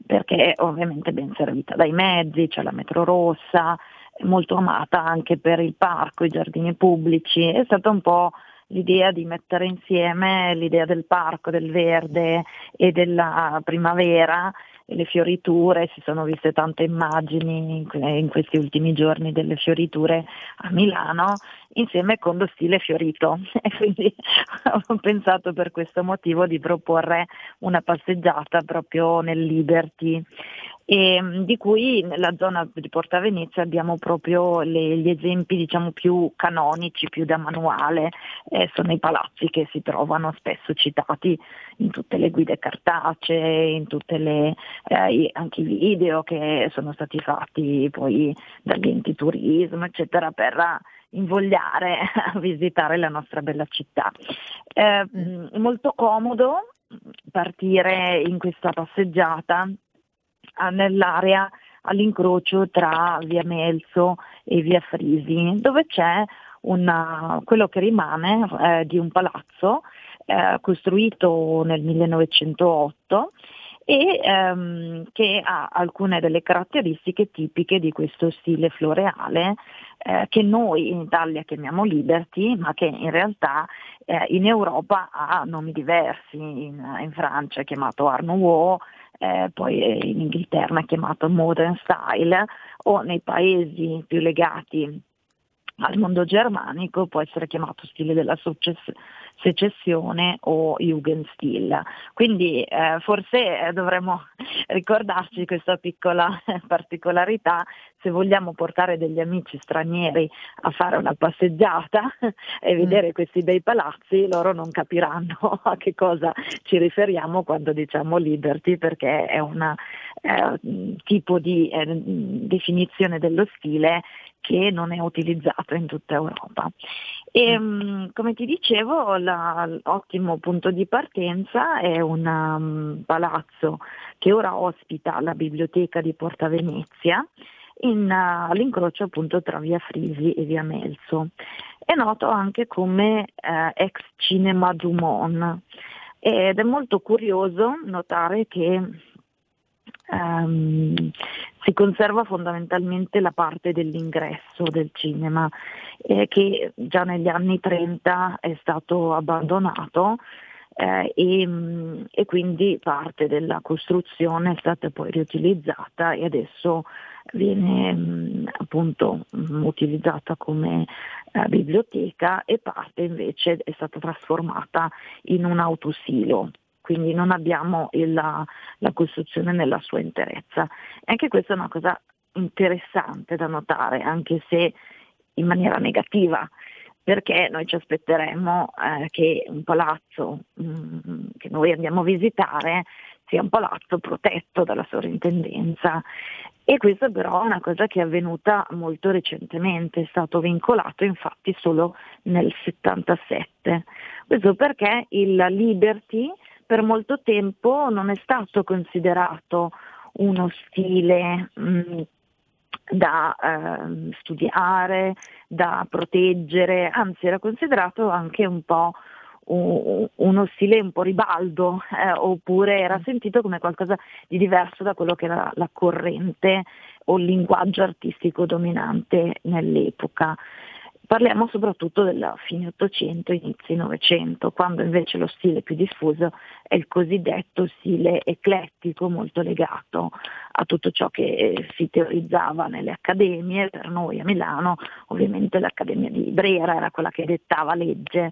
perché è ovviamente ben servita dai mezzi, c'è la metro rossa, molto amata anche per il parco, i giardini pubblici, è stata un po' l'idea di mettere insieme l'idea del parco, del verde e della primavera le fioriture, si sono viste tante immagini in questi ultimi giorni delle fioriture a Milano insieme con lo stile fiorito. E quindi ho pensato per questo motivo di proporre una passeggiata proprio nel Liberty e mm, di cui nella zona di Porta Venezia abbiamo proprio le, gli esempi diciamo, più canonici, più da manuale, eh, sono i palazzi che si trovano spesso citati in tutte le guide cartacee, in tutte le, eh, anche i video che sono stati fatti poi dagli enti turismo, eccetera, per invogliare a visitare la nostra bella città. Eh, mm. Molto comodo partire in questa passeggiata nell'area all'incrocio tra via Melzo e via Frisi, dove c'è una, quello che rimane eh, di un palazzo eh, costruito nel 1908 e ehm, che ha alcune delle caratteristiche tipiche di questo stile floreale eh, che noi in Italia chiamiamo Liberty, ma che in realtà eh, in Europa ha nomi diversi, in, in Francia è chiamato Art eh, poi in Inghilterra chiamato Modern Style o nei paesi più legati al mondo germanico può essere chiamato stile della secessione o Jugendstil. Quindi eh, forse eh, dovremmo ricordarci questa piccola particolarità se vogliamo portare degli amici stranieri a fare una passeggiata e mm. vedere questi bei palazzi, loro non capiranno a che cosa ci riferiamo quando diciamo liberty perché è un eh, tipo di eh, definizione dello stile che non è utilizzato in tutta Europa. E, mm. come ti dicevo, la, l'ottimo punto di partenza è un um, palazzo che ora ospita la biblioteca di Porta Venezia, in, uh, all'incrocio appunto tra via Frisi e via Melzo. È noto anche come uh, ex cinema Dumont ed è molto curioso notare che um, si conserva fondamentalmente la parte dell'ingresso del cinema eh, che già negli anni 30 è stato abbandonato eh, e, mm, e, quindi parte della costruzione è stata poi riutilizzata e adesso viene mh, mm, appunto mh, mm, utilizzata come eh, biblioteca e parte invece è stata trasformata in un autosilo quindi non abbiamo il, la, la costruzione nella sua interezza. E anche questa è una cosa interessante da notare, anche se in maniera negativa, perché noi ci aspetteremmo eh, che un palazzo mh, mm, che noi andiamo a visitare sia un palazzo protetto dalla sovrintendenza e questa però è una cosa che è avvenuta molto recentemente, è stato vincolato infatti solo nel 77. Questo perché il Liberty per molto tempo non è stato considerato uno stile mh, mm, da eh, studiare, da proteggere, anzi era considerato anche un po' uno stile un po' ribaldo, eh, oppure era sentito come qualcosa di diverso da quello che era la corrente o il linguaggio artistico dominante nell'epoca. Parliamo soprattutto della fine 800, inizi 900, quando invece lo stile più diffuso è il cosiddetto stile eclettico, molto legato a tutto ciò che si teorizzava nelle accademie. Per noi a Milano ovviamente l'Accademia di Brera era quella che dettava legge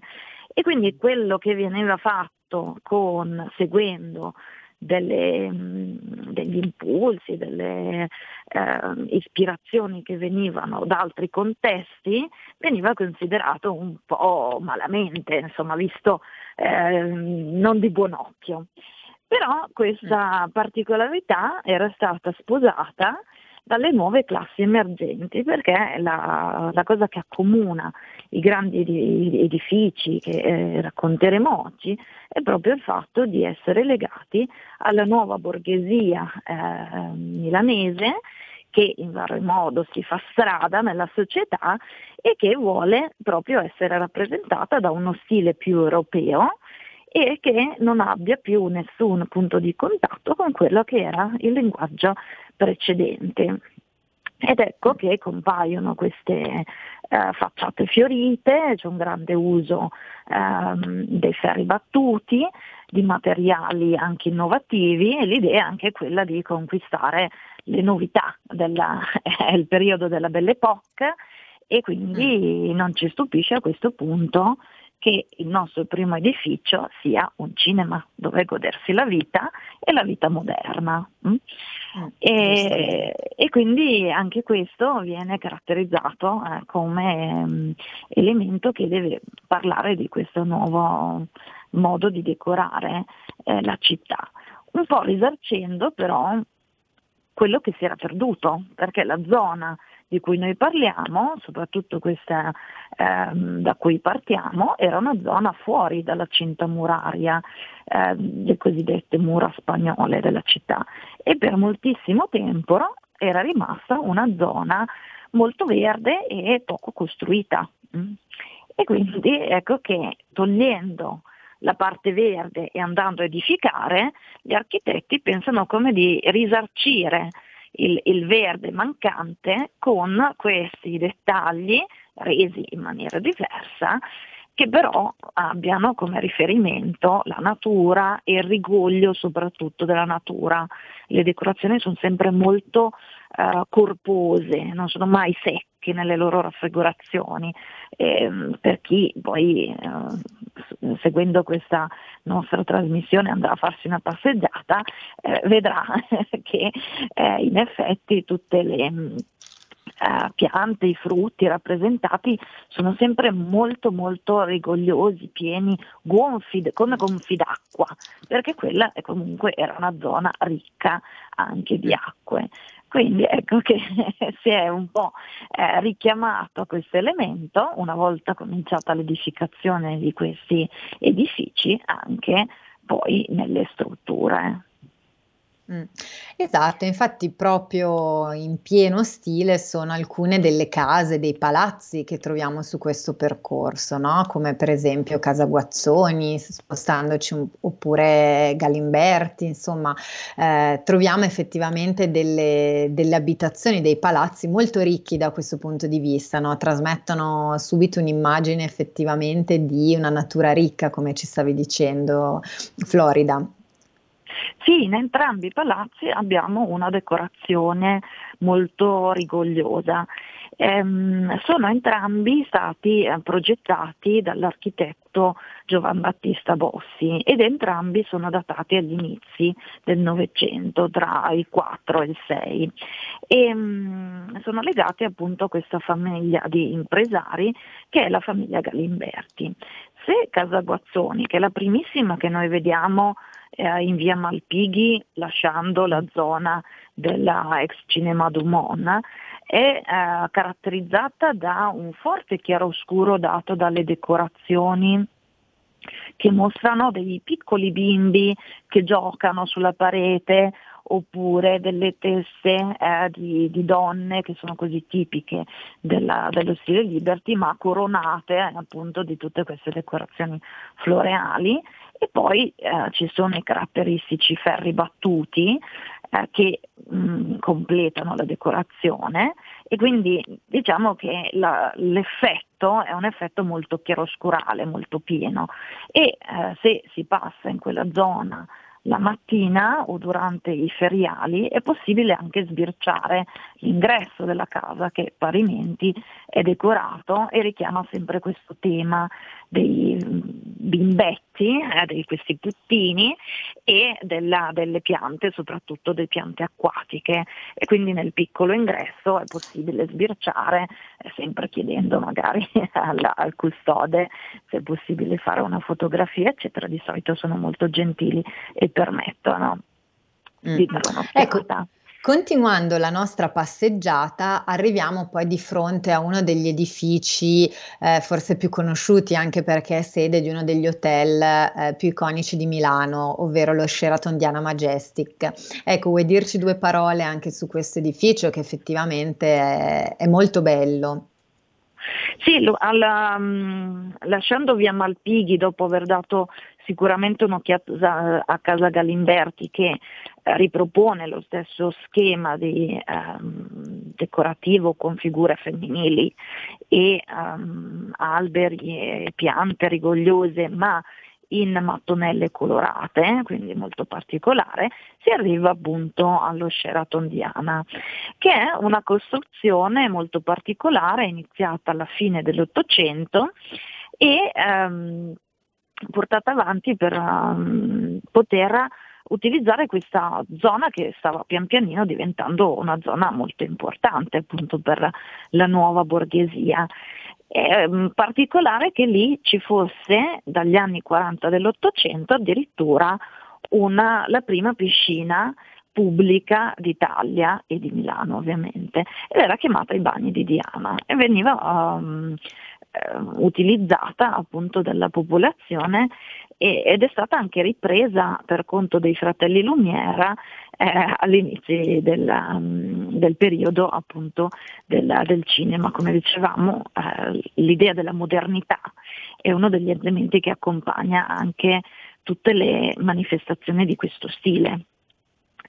e quindi quello che veniva fatto con, seguendo delle, mm, degli impulsi, delle eh, ispirazioni che venivano da altri contesti, veniva considerato un po' malamente, insomma, visto eh, non di buon occhio. Però questa mm. particolarità era stata sposata dalle nuove classi emergenti, perché la, la cosa che accomuna i grandi edifici che eh, racconteremo oggi è proprio il fatto di essere legati alla nuova borghesia eh, milanese che in vario modo si fa strada nella società e che vuole proprio essere rappresentata da uno stile più europeo e che non abbia più nessun punto di contatto con quello che era il linguaggio precedente. Ed ecco che compaiono queste eh, facciate fiorite, c'è un grande uso ehm, dei ferri battuti, di materiali anche innovativi e l'idea è anche quella di conquistare le novità, della, è il periodo della Belle Époque e quindi mm. non ci stupisce a questo punto che il nostro primo edificio sia un cinema dove godersi la vita e la vita moderna. Mm? Mm, e, e, quindi anche questo viene caratterizzato eh, come um, elemento che deve parlare di questo nuovo modo di decorare eh, la città, un po' risarcendo però quello che si era perduto, perché la zona di cui noi parliamo, soprattutto questa ehm, da cui partiamo, era una zona fuori dalla cinta muraria, eh, le cosiddette mura spagnole della città e per moltissimo tempo era rimasta una zona molto verde e poco costruita. Mm. E quindi ecco che togliendo la parte verde e andando a edificare, gli architetti pensano come di risarcire il, il verde mancante con questi dettagli resi in maniera diversa che però abbiano come riferimento la natura e il rigoglio soprattutto della natura. Le decorazioni sono sempre molto uh, corpose, non sono mai secche nelle loro raffigurazioni. Eh, per chi poi uh, seguendo questa nostra trasmissione andrà a farsi una passeggiata, eh, vedrà che eh, in effetti tutte le eh, piante, i frutti rappresentati sono sempre molto molto rigogliosi, pieni, gonfi, come gonfi d'acqua, perché quella comunque era una zona ricca anche di acque. Quindi ecco che si è un po' eh, richiamato a questo elemento, una volta cominciata l'edificazione di questi edifici, anche poi nelle strutture. Mm. Esatto, infatti proprio in pieno stile sono alcune delle case, dei palazzi che troviamo su questo percorso, no? come per esempio Casa Guazzoni, spostandoci un, oppure Galimberti, insomma eh, troviamo effettivamente delle, delle, abitazioni, dei palazzi molto ricchi da questo punto di vista, no? trasmettono subito un'immagine effettivamente di una natura ricca, come ci stavi dicendo Florida. Sì, in entrambi i palazzi abbiamo una decorazione molto rigogliosa. Ehm, sono entrambi stati eh, progettati dall'architetto Giovan Battista Bossi ed entrambi sono datati agli inizi del Novecento, tra il 4 e il 6. E, ehm, sono legati appunto a questa famiglia di impresari che è la famiglia Galimberti. Se Casa Guazzoni, che è la primissima che noi vediamo eh, in via Malpighi, lasciando la zona della ex Cinema Dumont, è eh, caratterizzata da un forte chiaroscuro dato dalle decorazioni che mostrano dei piccoli bimbi che giocano sulla parete oppure delle teste eh, di, di, donne che sono così tipiche della, dello stile Liberty ma coronate eh, appunto di tutte queste decorazioni floreali e poi eh, ci sono i caratteristici ferri battuti eh, che mh, mm, completano la decorazione e quindi diciamo che la, l'effetto è un effetto molto chiaroscurale, molto pieno. E eh, se si passa in quella zona la mattina o durante i feriali è possibile anche sbirciare l'ingresso della casa che parimenti è decorato e richiama sempre questo tema dei bimbetti, eh, di questi puttini e della, delle piante, soprattutto delle piante acquatiche e quindi nel piccolo ingresso è possibile sbirciare, eh, sempre chiedendo magari al, al custode se è possibile fare una fotografia, eccetera, di solito sono molto gentili e permettono mm. di dare un'occhiata. Ecco. Continuando la nostra passeggiata, arriviamo poi di fronte a uno degli edifici eh, forse più conosciuti anche perché è sede di uno degli hotel eh, più iconici di Milano, ovvero lo Sheraton Diana Majestic. Ecco, vuoi dirci due parole anche su questo edificio che effettivamente è, è molto bello? Sì, alla, um, lasciando via Malpighi dopo aver dato sicuramente un'occhiata a casa Galimberti che eh, ripropone lo stesso schema di, um, decorativo con figure femminili e um, alberi e piante rigogliose ma in mattonelle colorate, quindi molto particolare, si arriva appunto allo Sheraton Diana, che è una costruzione molto particolare iniziata alla fine dell'Ottocento e ehm, portata avanti per um, poter utilizzare questa zona che stava pian pianino diventando una zona molto importante appunto per la nuova borghesia. È um, particolare che lì ci fosse dagli anni 40 dell'Ottocento addirittura una, la prima piscina pubblica d'Italia e di Milano ovviamente ed era chiamata i bagni di Diana e veniva um, utilizzata appunto dalla popolazione ed è stata anche ripresa per conto dei fratelli Lumiera eh, all'inizio del, um, del, periodo appunto del, del, cinema. Come dicevamo, eh, l'idea della modernità è uno degli elementi che accompagna anche tutte le manifestazioni di questo stile.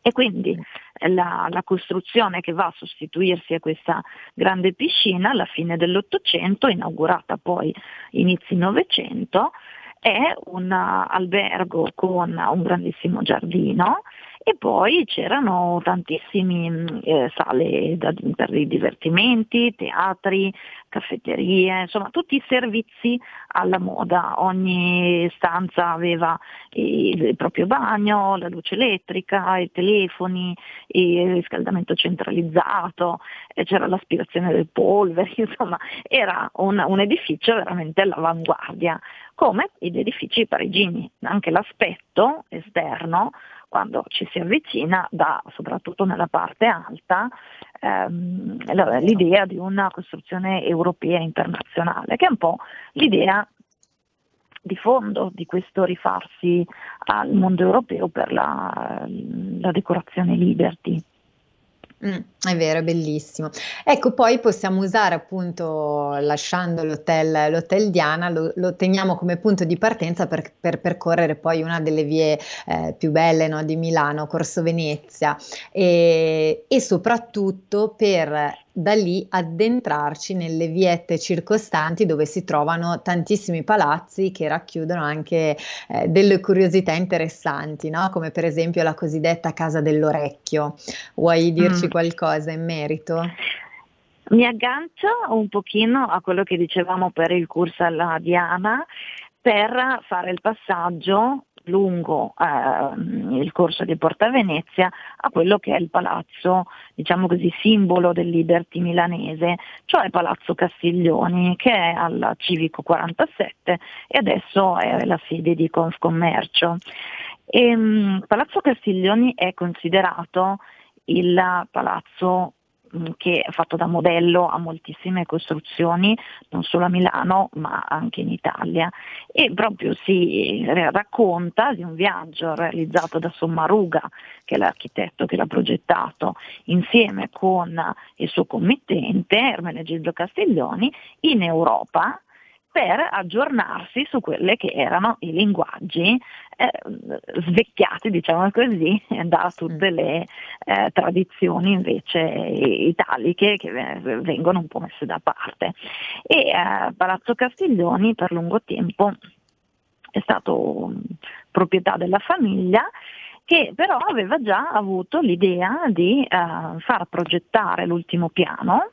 E quindi la, la, costruzione che va a sostituirsi a questa grande piscina alla fine dell'Ottocento, inaugurata poi inizi Novecento, è un albergo con un grandissimo giardino e poi c'erano tantissime eh, sale da, per i divertimenti, teatri, caffetterie, insomma tutti i servizi alla moda, ogni stanza aveva il, il proprio bagno, la luce elettrica, i telefoni, il riscaldamento centralizzato, c'era l'aspirazione del polvere, insomma era un, un edificio veramente all'avanguardia, come gli edifici parigini, anche l'aspetto esterno quando ci si avvicina dà soprattutto nella parte alta ehm, l'idea di una costruzione europea internazionale, che è un po' l'idea di fondo di questo rifarsi al mondo europeo per la, la decorazione Liberty. Mm, è vero, è bellissimo. Ecco, poi possiamo usare appunto, lasciando l'hotel, l'hotel Diana, lo, lo, teniamo come punto di partenza per, per percorrere poi una delle vie eh, più belle no, di Milano, Corso Venezia, e, e soprattutto per da lì addentrarci nelle viette circostanti dove si trovano tantissimi palazzi che racchiudono anche eh, delle curiosità interessanti, no? come per esempio la cosiddetta Casa dell'Orecchio. Vuoi dirci mm. qualcosa in merito? Mi aggancio un pochino a quello che dicevamo per il corso alla Diana per fare il passaggio lungo eh, il corso di Porta Venezia a quello che è il palazzo, diciamo così, simbolo del Liberty milanese, cioè Palazzo Castiglioni, che è al Civico 47 e adesso è la sede di Confcommercio. E, um, palazzo Castiglioni è considerato il palazzo che è fatto da modello a moltissime costruzioni, non solo a Milano ma anche in Italia. E proprio si racconta di un viaggio realizzato da Sommaruga, che è l'architetto che l'ha progettato, insieme con il suo committente Ermenegildo Castiglioni in Europa per aggiornarsi su quelli che erano i linguaggi eh, svecchiati, diciamo così, da tutte mm. le eh, tradizioni invece italiche che vengono un po' messe da parte. E eh, Palazzo Castiglioni per lungo tempo è stato proprietà della famiglia che però aveva già avuto l'idea di uh, far progettare l'ultimo piano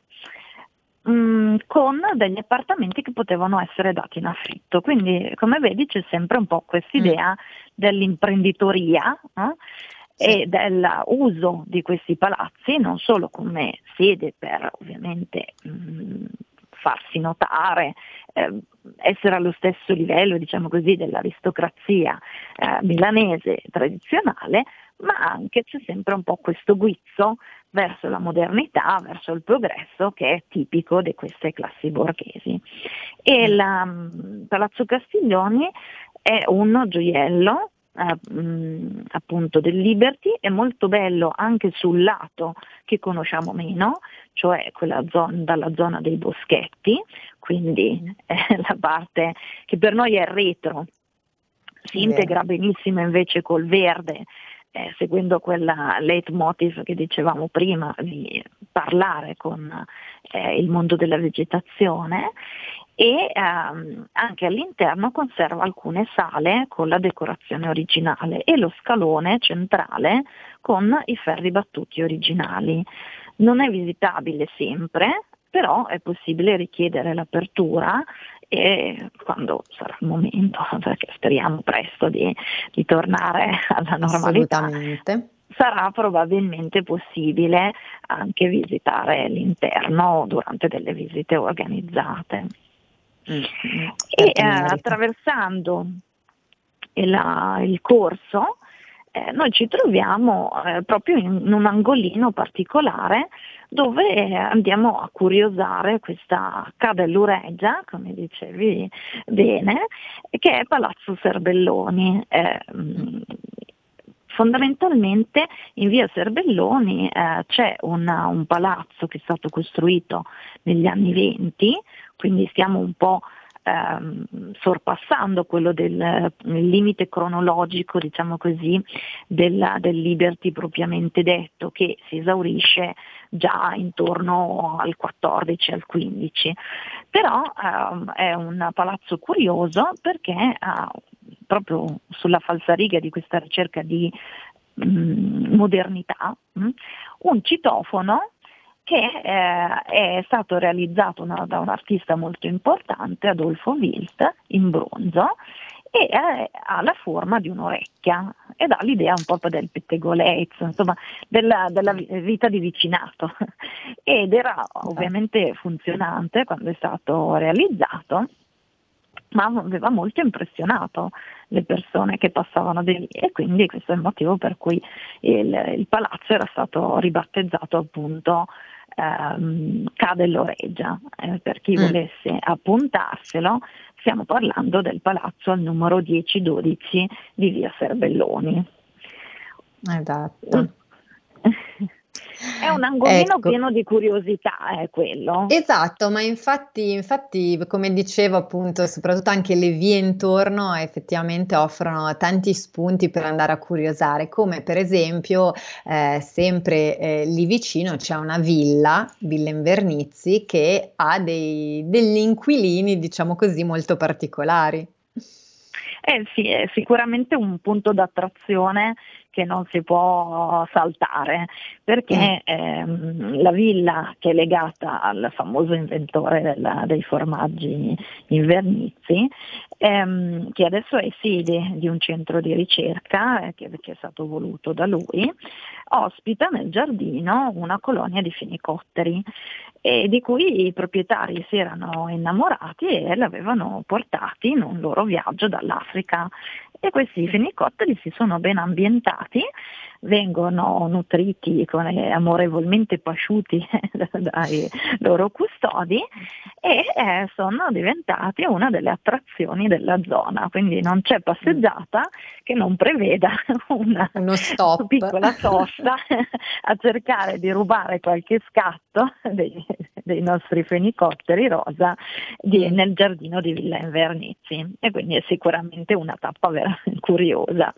Mm, con degli appartamenti che potevano essere dati in affitto. Quindi, come vedi, c'è sempre un po' questa idea mm. dell'imprenditoria eh? sì. e dell'uso di questi palazzi non solo come sede per ovviamente mh, mm, farsi notare, eh, essere allo stesso livello, diciamo così, dell'aristocrazia eh, milanese tradizionale, ma anche c'è sempre un po' questo guizzo verso la modernità, verso il progresso che è tipico di queste classi borghesi. E mm. la, mm, Palazzo Castiglioni è un gioiello Uh, appunto del Liberty è molto bello anche sul lato che conosciamo meno, cioè quella zona, dalla zona dei boschetti, quindi è la parte che per noi è retro, si integra benissimo invece col verde eh, seguendo quella leitmotiv che dicevamo prima di parlare con eh, il mondo della vegetazione e ehm, anche all'interno conserva alcune sale con la decorazione originale e lo scalone centrale con i ferri battuti originali. Non è visitabile sempre, però è possibile richiedere l'apertura e quando sarà il momento, perché speriamo presto di, di tornare alla normalità, sarà probabilmente possibile anche visitare l'interno durante delle visite organizzate. Mm, e eh, attraversando il, il corso eh, noi ci troviamo eh, proprio in, un angolino particolare dove andiamo a curiosare questa Cadellureggia, come dicevi bene, che è Palazzo Serbelloni. Eh, fondamentalmente in via Serbelloni eh, c'è una, un palazzo che è stato costruito negli anni 20, quindi stiamo un po' ehm, sorpassando quello del limite cronologico, diciamo così, della, del Liberty propriamente detto, che si esaurisce già intorno al 14, al 15. Però ehm, è un palazzo curioso perché ha proprio sulla falsariga di questa ricerca di mm, modernità, mm, un citofono che eh, è stato realizzato una, da un artista molto importante, Adolfo Wilt, in bronzo, e eh, ha la forma di un'orecchia e dà l'idea un po' del pettegolezzo, insomma, della, della, vita di vicinato. Ed era ovviamente funzionante quando è stato realizzato, ma aveva molto impressionato le persone che passavano di lì e quindi questo è il motivo per cui il, il palazzo era stato ribattezzato appunto ehm, Cadelloreggia, eh, per chi mm. volesse appuntarselo, stiamo parlando del palazzo al numero 1012 di via Serbelloni. Esatto. È un angolino ecco. pieno di curiosità, è quello. Esatto, ma infatti, infatti, come dicevo appunto, soprattutto anche le vie intorno effettivamente offrono tanti spunti per andare a curiosare, come per esempio eh, sempre eh, lì vicino c'è una villa, Villa Invernizzi, che ha dei, degli inquilini, diciamo così, molto particolari. Eh sì, è sicuramente un punto d'attrazione che non si può saltare, perché mm. ehm, la villa che è legata al famoso inventore della, dei formaggi invernizzi, ehm, che adesso è sede di un centro di ricerca eh, che, che, è stato voluto da lui, ospita nel giardino una colonia di fenicotteri e di cui i proprietari si erano innamorati e l'avevano portati in un loro viaggio dall'Africa e questi fenicotteri si sono ben ambientati, vengono nutriti amorevolmente pasciuti dai loro custodi e eh, sono diventati una delle attrazioni della zona, quindi non c'è passeggiata che non preveda una piccola sosta a cercare di rubare qualche scatto dei, dei nostri fenicotteri rosa di, nel giardino di Villa Invernizzi. E quindi è sicuramente una tappa veramente curiosa.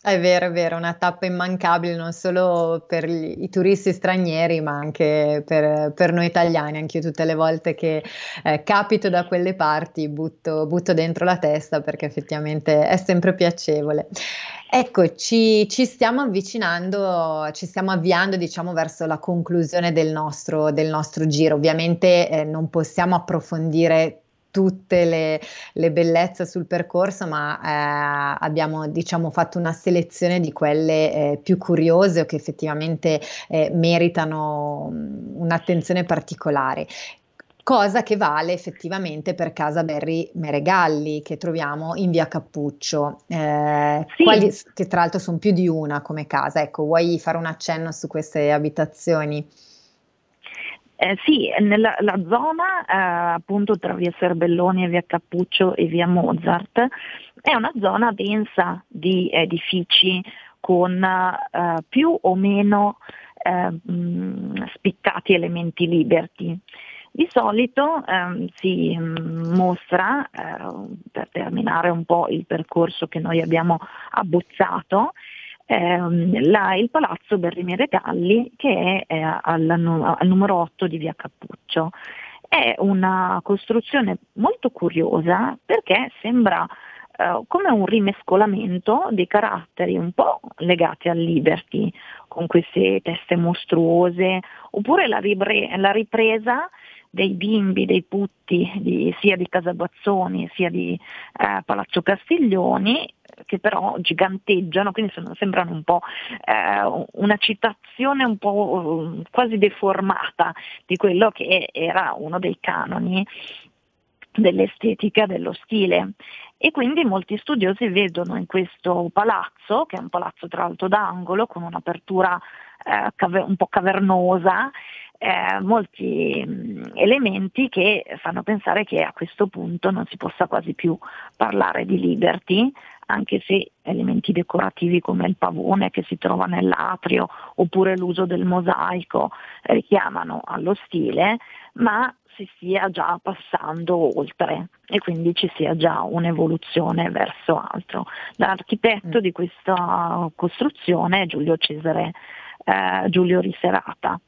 È vero, è vero, una tappa immancabile non solo per gli, i turisti stranieri, ma anche per, per noi italiani. Anche io tutte le volte che eh, capito da quelle parti butto, butto, dentro la testa perché effettivamente è sempre piacevole. Ecco, ci, ci stiamo avvicinando, ci stiamo avviando diciamo verso la conclusione del nostro, del nostro giro. Ovviamente eh, non possiamo approfondire tutte le, le, bellezze sul percorso, ma eh, abbiamo diciamo, fatto una selezione di quelle eh, più curiose o che effettivamente eh, meritano mm, un'attenzione particolare cosa che vale effettivamente per Casa Berri Meregalli che troviamo in via Cappuccio, eh, sì. quali, che tra l'altro sono più di una come casa. Ecco, vuoi fare un accenno su queste abitazioni? Eh, sì, nella zona eh, appunto tra via Serbelloni e via Cappuccio e via Mozart è una zona densa di edifici con eh, più o meno eh, mh, spiccati elementi liberty. Di solito eh, si mh, mostra, eh, per terminare un po' il percorso che noi abbiamo abbozzato, ehm, la, il palazzo Berrimiere Galli che è eh, al, al numero 8 di via Cappuccio. È una costruzione molto curiosa perché sembra Uh, come un rimescolamento dei caratteri un po' legati al Liberty, con queste teste mostruose, oppure la, ripre- la ripresa dei bimbi, dei putti di, sia di Casabazzoni sia di eh, Palazzo Castiglioni che però giganteggiano, quindi sono, sembrano un po' eh, una citazione un po' eh, quasi deformata di quello che era uno dei canoni dell'estetica, dello stile. E quindi molti studiosi vedono in questo palazzo, che è un palazzo tra l'altro d'angolo, con un'apertura eh, un po' cavernosa, eh, molti mh, elementi che fanno pensare che a questo punto non si possa quasi più parlare di liberty, anche se elementi decorativi come il pavone che si trova nell'atrio oppure l'uso del mosaico richiamano allo stile, ma si stia già passando oltre e quindi ci sia già un'evoluzione verso altro. L'architetto mm. di questa costruzione è Giulio Cesare eh, Giulio Riserata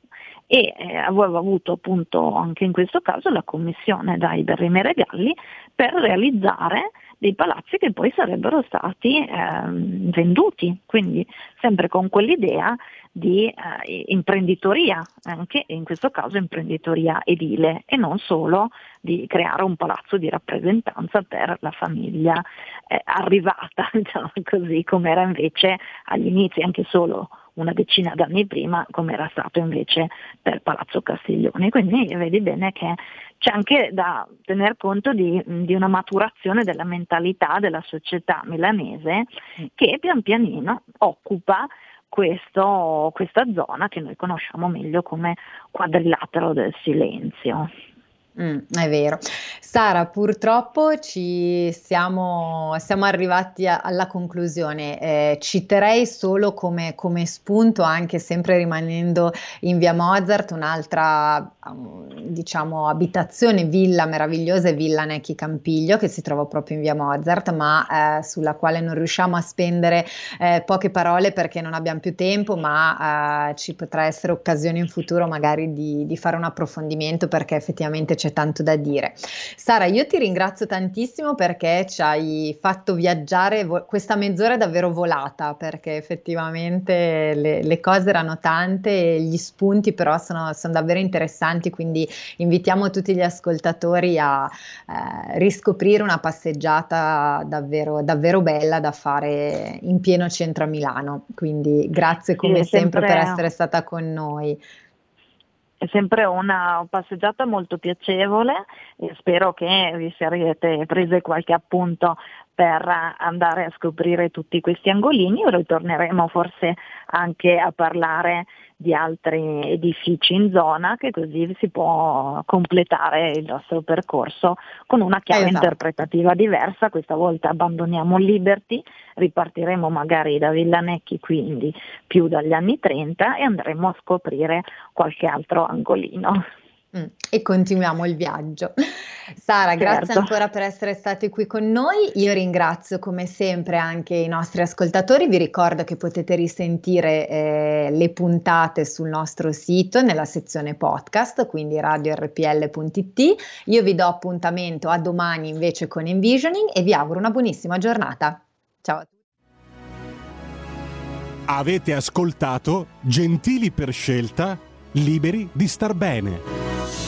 e eh, aveva avuto appunto anche in questo caso la commissione dai Berrime Regali per realizzare dei palazzi che poi sarebbero stati eh, venduti, quindi sempre con quell'idea di eh, imprenditoria, anche in questo caso imprenditoria edile e non solo di creare un palazzo di rappresentanza per la famiglia eh, arrivata, diciamo così, come era invece agli inizi anche solo una decina d'anni prima, come era stato invece per Palazzo Castiglioni. Quindi vedi bene che c'è anche da tener conto di, di una maturazione della mentalità della società milanese che pian pianino occupa questo, questa zona che noi conosciamo meglio come quadrilatero del silenzio. Mm, è vero. Sara, purtroppo ci siamo, siamo arrivati a, alla conclusione. Eh, citerei solo come, come, spunto, anche sempre rimanendo in via Mozart, un'altra um, diciamo, abitazione, villa meravigliosa, è Villa Necchi Campiglio, che si trova proprio in via Mozart, ma eh, sulla quale non riusciamo a spendere eh, poche parole perché non abbiamo più tempo, ma eh, ci potrà essere occasione in futuro magari di, di fare un approfondimento perché effettivamente c'è tanto da dire. Sara, io ti ringrazio tantissimo perché ci hai fatto viaggiare, vo- questa mezz'ora è davvero volata perché effettivamente le, le cose erano tante e gli spunti però sono, sono, davvero interessanti, quindi invitiamo tutti gli ascoltatori a eh, riscoprire una passeggiata davvero, davvero bella da fare in pieno centro a Milano. Quindi grazie come sì, sempre, sempre per essere stata con noi è sempre una passeggiata molto piacevole e spero che vi siate prese qualche appunto per andare a scoprire tutti questi angolini. Ritorneremo forse anche a parlare di altri edifici in zona che così si può completare il nostro percorso con una chiave esatto. interpretativa diversa. Questa volta abbandoniamo Liberty, ripartiremo magari da Villanecchi, quindi più dagli anni 30 e andremo a scoprire qualche altro angolino. Mm, e continuiamo il viaggio. Sara, certo. grazie ancora per essere stati qui con noi. Io ringrazio come sempre anche i nostri ascoltatori. Vi ricordo che potete risentire eh, le puntate sul nostro sito nella sezione podcast, quindi radiorpl.it. Io vi do appuntamento a domani invece con Envisioning e vi auguro una buonissima giornata. Ciao a tutti. Avete ascoltato Gentili per scelta, liberi di star bene.